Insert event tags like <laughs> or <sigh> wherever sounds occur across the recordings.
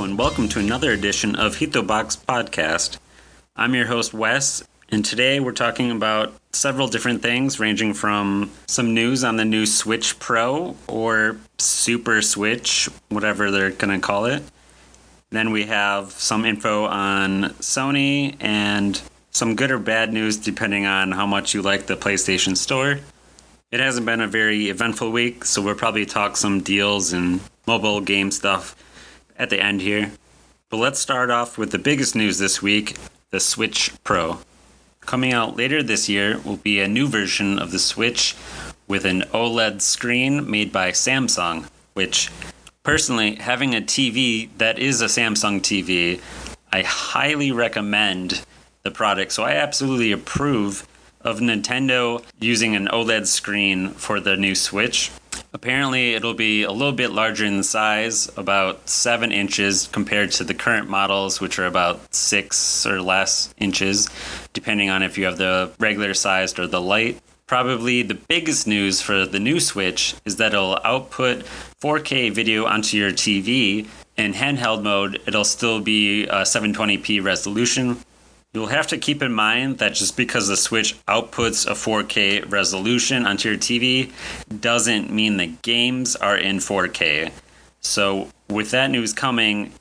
And welcome to another edition of Hittobox Podcast. I'm your host, Wes, and today we're talking about several different things, ranging from some news on the new Switch Pro or Super Switch, whatever they're going to call it. Then we have some info on Sony and some good or bad news depending on how much you like the PlayStation Store. It hasn't been a very eventful week, so we'll probably talk some deals and mobile game stuff at the end here. But let's start off with the biggest news this week the Switch Pro. Coming out later this year will be a new version of the Switch with an OLED screen made by Samsung, which personally, having a TV that is a Samsung TV, I highly recommend the product. So I absolutely approve of Nintendo using an OLED screen for the new Switch. Apparently, it'll be a little bit larger in size, about 7 inches compared to the current models, which are about 6 or less inches, depending on if you have the regular sized or the Lite. Probably the biggest news for the new Switch is that it'll output 4K video onto your TV. In handheld mode, it'll still be a 720p resolution, You'll have to keep in mind that just because the Switch outputs a 4K resolution onto your TV doesn't mean the games are in 4K. So, with that news coming,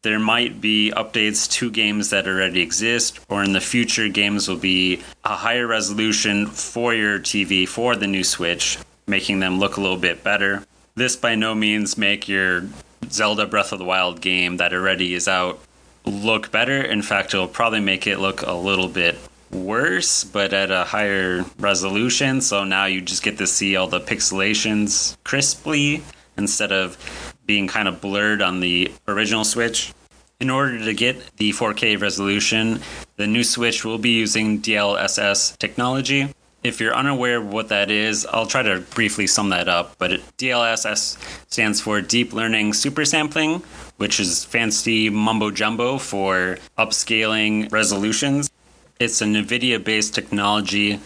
there might be updates to games that already exist, or in the future, games will be a higher resolution for your TV for the new Switch, making them look a little bit better. This by no means make your Zelda Breath of the Wild game that already is out look better. In fact, it'll probably make it look a little bit worse, but at a higher resolution. So now you just get to see all the pixelations crisply instead of being kind of blurred on the original Switch. In order to get the 4K resolution, the new Switch will be using DLSS technology. If you're unaware of what that is, I'll try to briefly sum that up. But DLSS stands for Deep Learning Super Sampling, which is fancy mumbo jumbo for upscaling resolutions. It's a NVIDIA based technology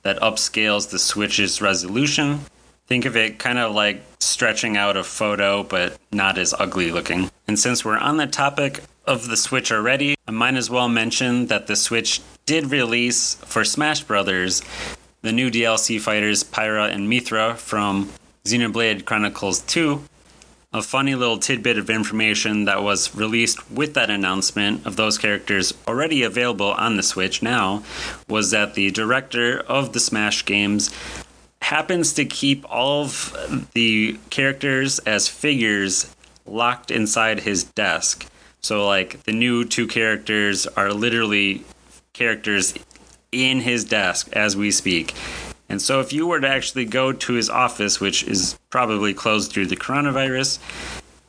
that upscales the Switch's resolution. Think of it kind of like stretching out a photo, but not as ugly looking. And since we're on the topic of the Switch already, I might as well mention that the Switch did release for Smash Brothers the new DLC fighters Pyra and Mythra from Xenoblade Chronicles 2. A funny little tidbit of information that was released with that announcement of those characters already available on the Switch now was that the director of the Smash games happens to keep all of the characters as figures locked inside his desk. So, like, the new two characters are literally characters in his desk as we speak. And so, if you were to actually go to his office, which is probably closed due to the coronavirus,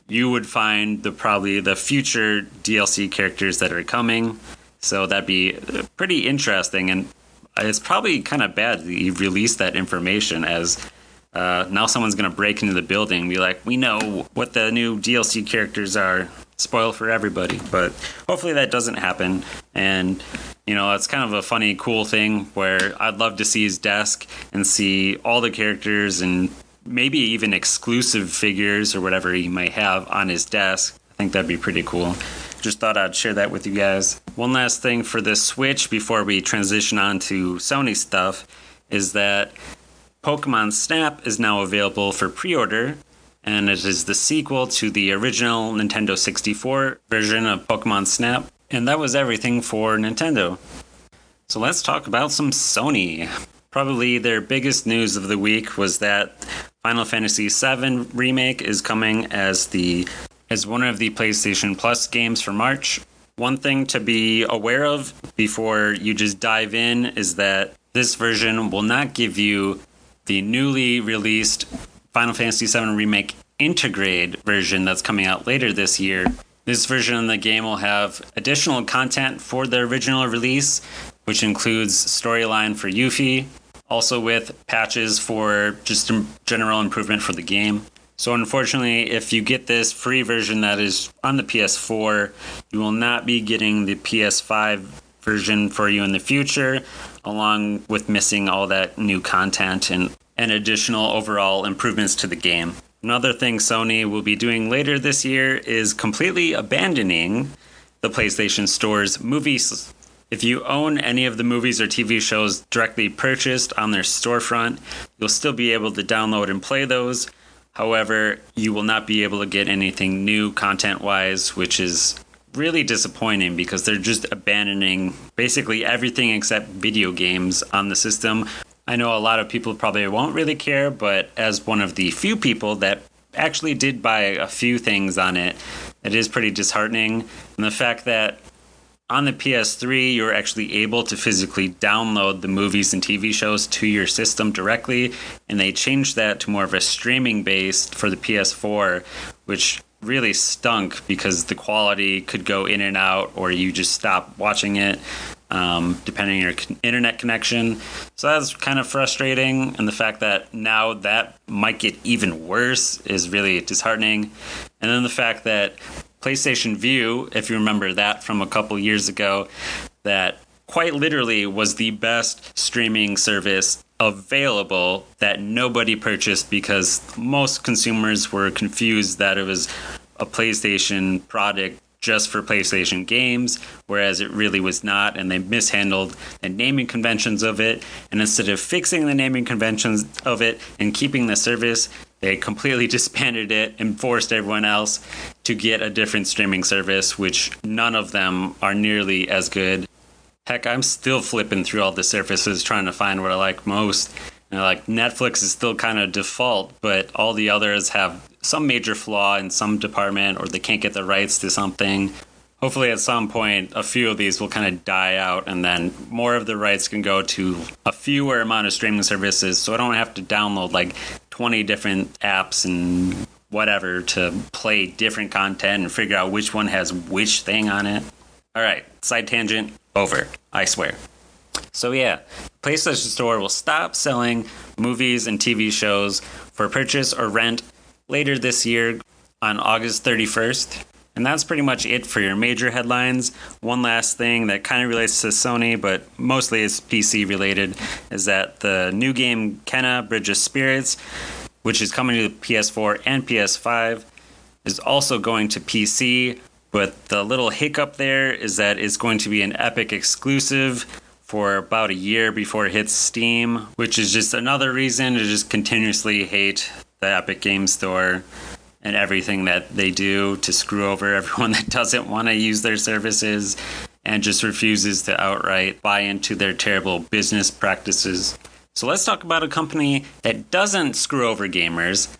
you would find the probably the future DLC characters that are coming. So that'd be pretty interesting, and it's probably kind of bad that you released that information as uh, now someone's going to break into the building and be like, "We know what the new DLC characters are." Spoil for everybody, but hopefully that doesn't happen. And you know, it's kind of a funny, cool thing where I'd love to see his desk and see all the characters and maybe even exclusive figures or whatever he might have on his desk. I think that'd be pretty cool. Just thought I'd share that with you guys. One last thing for the Switch before we transition on to Sony stuff is that Pokemon Snap is now available for pre order, and it is the sequel to the original Nintendo 64 version of Pokemon Snap. And that was everything for Nintendo. So let's talk about some Sony. Probably their biggest news of the week was that Final Fantasy VII Remake is coming as the as one of the PlayStation Plus games for March. One thing to be aware of before you just dive in is that this version will not give you the newly released Final Fantasy VII Remake Intergrade version that's coming out later this year. This version of the game will have additional content for the original release, which includes storyline for Yuffie, also with patches for just general improvement for the game. So, unfortunately, if you get this free version that is on the PS4, you will not be getting the PS5 version for you in the future, along with missing all that new content and, and additional overall improvements to the game. Another thing Sony will be doing later this year is completely abandoning the PlayStation Store's movies. If you own any of the movies or TV shows directly purchased on their storefront, you'll still be able to download and play those. However, you will not be able to get anything new content wise, which is really disappointing because they're just abandoning basically everything except video games on the system. I know a lot of people probably won't really care, but as one of the few people that actually did buy a few things on it, it is pretty disheartening. And the fact that on the PS3, you're actually able to physically download the movies and TV shows to your system directly, and they changed that to more of a streaming based for the PS4, which really stunk because the quality could go in and out, or you just stop watching it. Um, depending on your internet connection. So that's kind of frustrating. And the fact that now that might get even worse is really disheartening. And then the fact that PlayStation Vue, if you remember that from a couple years ago, that quite literally was the best streaming service available that nobody purchased because most consumers were confused that it was a PlayStation product just for PlayStation games, whereas it really was not, and they mishandled the naming conventions of it. And instead of fixing the naming conventions of it and keeping the service, they completely <laughs> disbanded it and forced everyone else to get a different streaming service, which none of them are nearly as good. Heck, I'm still flipping through all the services trying to find what I like most. Know, like Netflix is still kind of default, but all the others have some major flaw in some department or they can't get the rights to something. Hopefully, at some point, a few of these will kind of die out, and then more of the rights can go to a fewer amount of streaming services. So I don't have to download like 20 different apps and whatever to play different content and figure out which one has which thing on it. All right, side tangent over, I swear. So, yeah, PlayStation Store will stop selling movies and TV shows for purchase or rent later this year on August 31st. And that's pretty much it for your major headlines. One last thing that kind of relates to Sony, but mostly is PC related, is that the new game Kena Bridge of Spirits, which is coming to the PS4 and PS5, is also going to PC. But the little hiccup there is that it's going to be an Epic exclusive for about a year before it hits Steam, which is just another reason to just continuously hate the Epic Game Store and everything that they do to screw over everyone <laughs> that doesn't want to use their services and just refuses to outright buy into their terrible business practices. So let's talk about a company that doesn't screw over gamers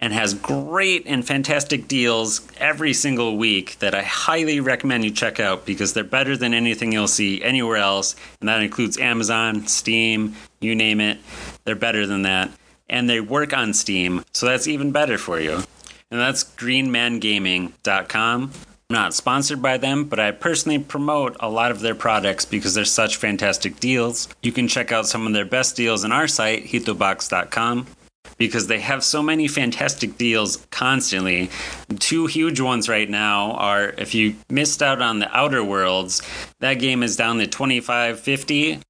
and has great and fantastic deals every single week that I highly recommend you check out because they're better than anything you'll see anywhere else. And that includes Amazon, Steam, you name it. They're better than that. And they work on Steam, so that's even better for you. And that's greenmangaming.com. I'm not sponsored by them, but I personally promote a lot of their products because they're such fantastic deals. You can check out some of their best deals on our site, hittobox.com because they have so many fantastic deals constantly. Two huge ones right now are if you missed out on the Outer Worlds, that game is down to 25.50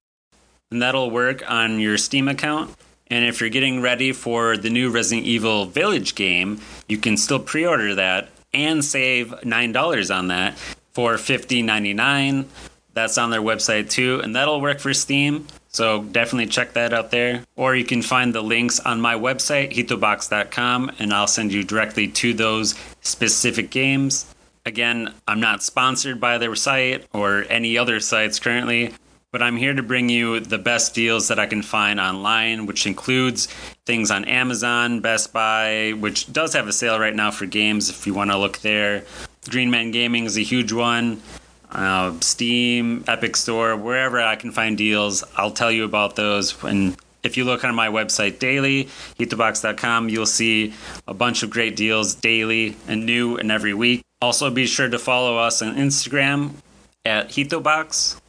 and that'll work on your Steam account. And if you're getting ready for the new Resident Evil Village game, you can still pre-order that and save $9 on that for $50.99. That's on their website too, and that'll work for Steam. So definitely check that out there. Or you can find the links on my website, hittobox.com, and I'll send you directly to those specific games. Again, I'm not sponsored by their site or any other sites currently, but I'm here to bring you the best deals that I can find online, which includes things on Amazon, Best Buy, which does have a sale right now for games if you want to look there. Green Man Gaming is a huge one uh, Steam, Epic Store, wherever I can find deals, I'll tell you about those. And if you look on my website daily, hittobox.com, you'll see a bunch of great deals daily and new and every week. Also, be sure to follow us on Instagram at Hittobox.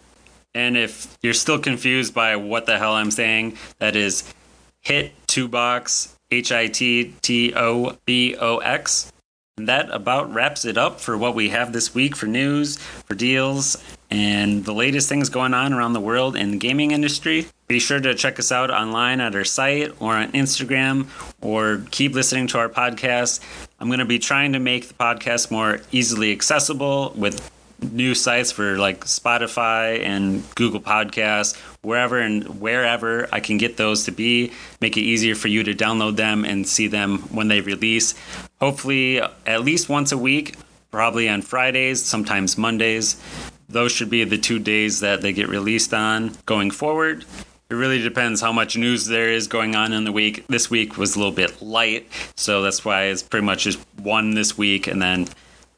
And if you're still confused by what the hell I'm saying, that is hit two box, H I T T O B O X. And that about wraps it up for what we have this week for news, for deals, and the latest things going on around the world in the gaming industry. Be sure to check us out online at our site or on Instagram or keep listening to our podcast. I'm going to be trying to make the podcast more easily accessible with new sites for like Spotify and Google Podcasts, wherever and wherever I can get those to be, make it easier for you to download them and see them when they release. Hopefully, at least once a week, probably on Fridays, sometimes Mondays. Those should be the two days that they get released on going forward. It really depends how much news there is going on in the week. This week was a little bit light, so that's why it's pretty much just one this week, and then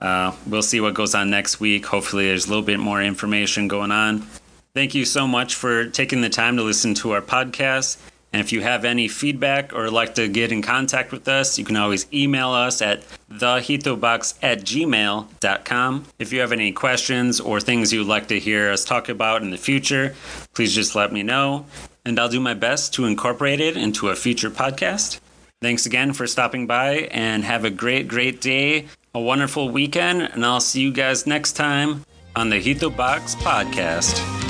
uh, we'll see what goes on next week. Hopefully, there's a little bit more information going on. Thank you so much for taking the time to listen to our podcast. And if you have any feedback or like to get in contact with us, you can always email us at thehittobox at gmail.com. If you have any questions or things you'd like to hear us talk about in the future, please just let me know, and I'll do my best to incorporate it into a future podcast. Thanks again for stopping by, and have a great, great day, a wonderful weekend, and I'll see you guys next time on the Hittobox Podcast.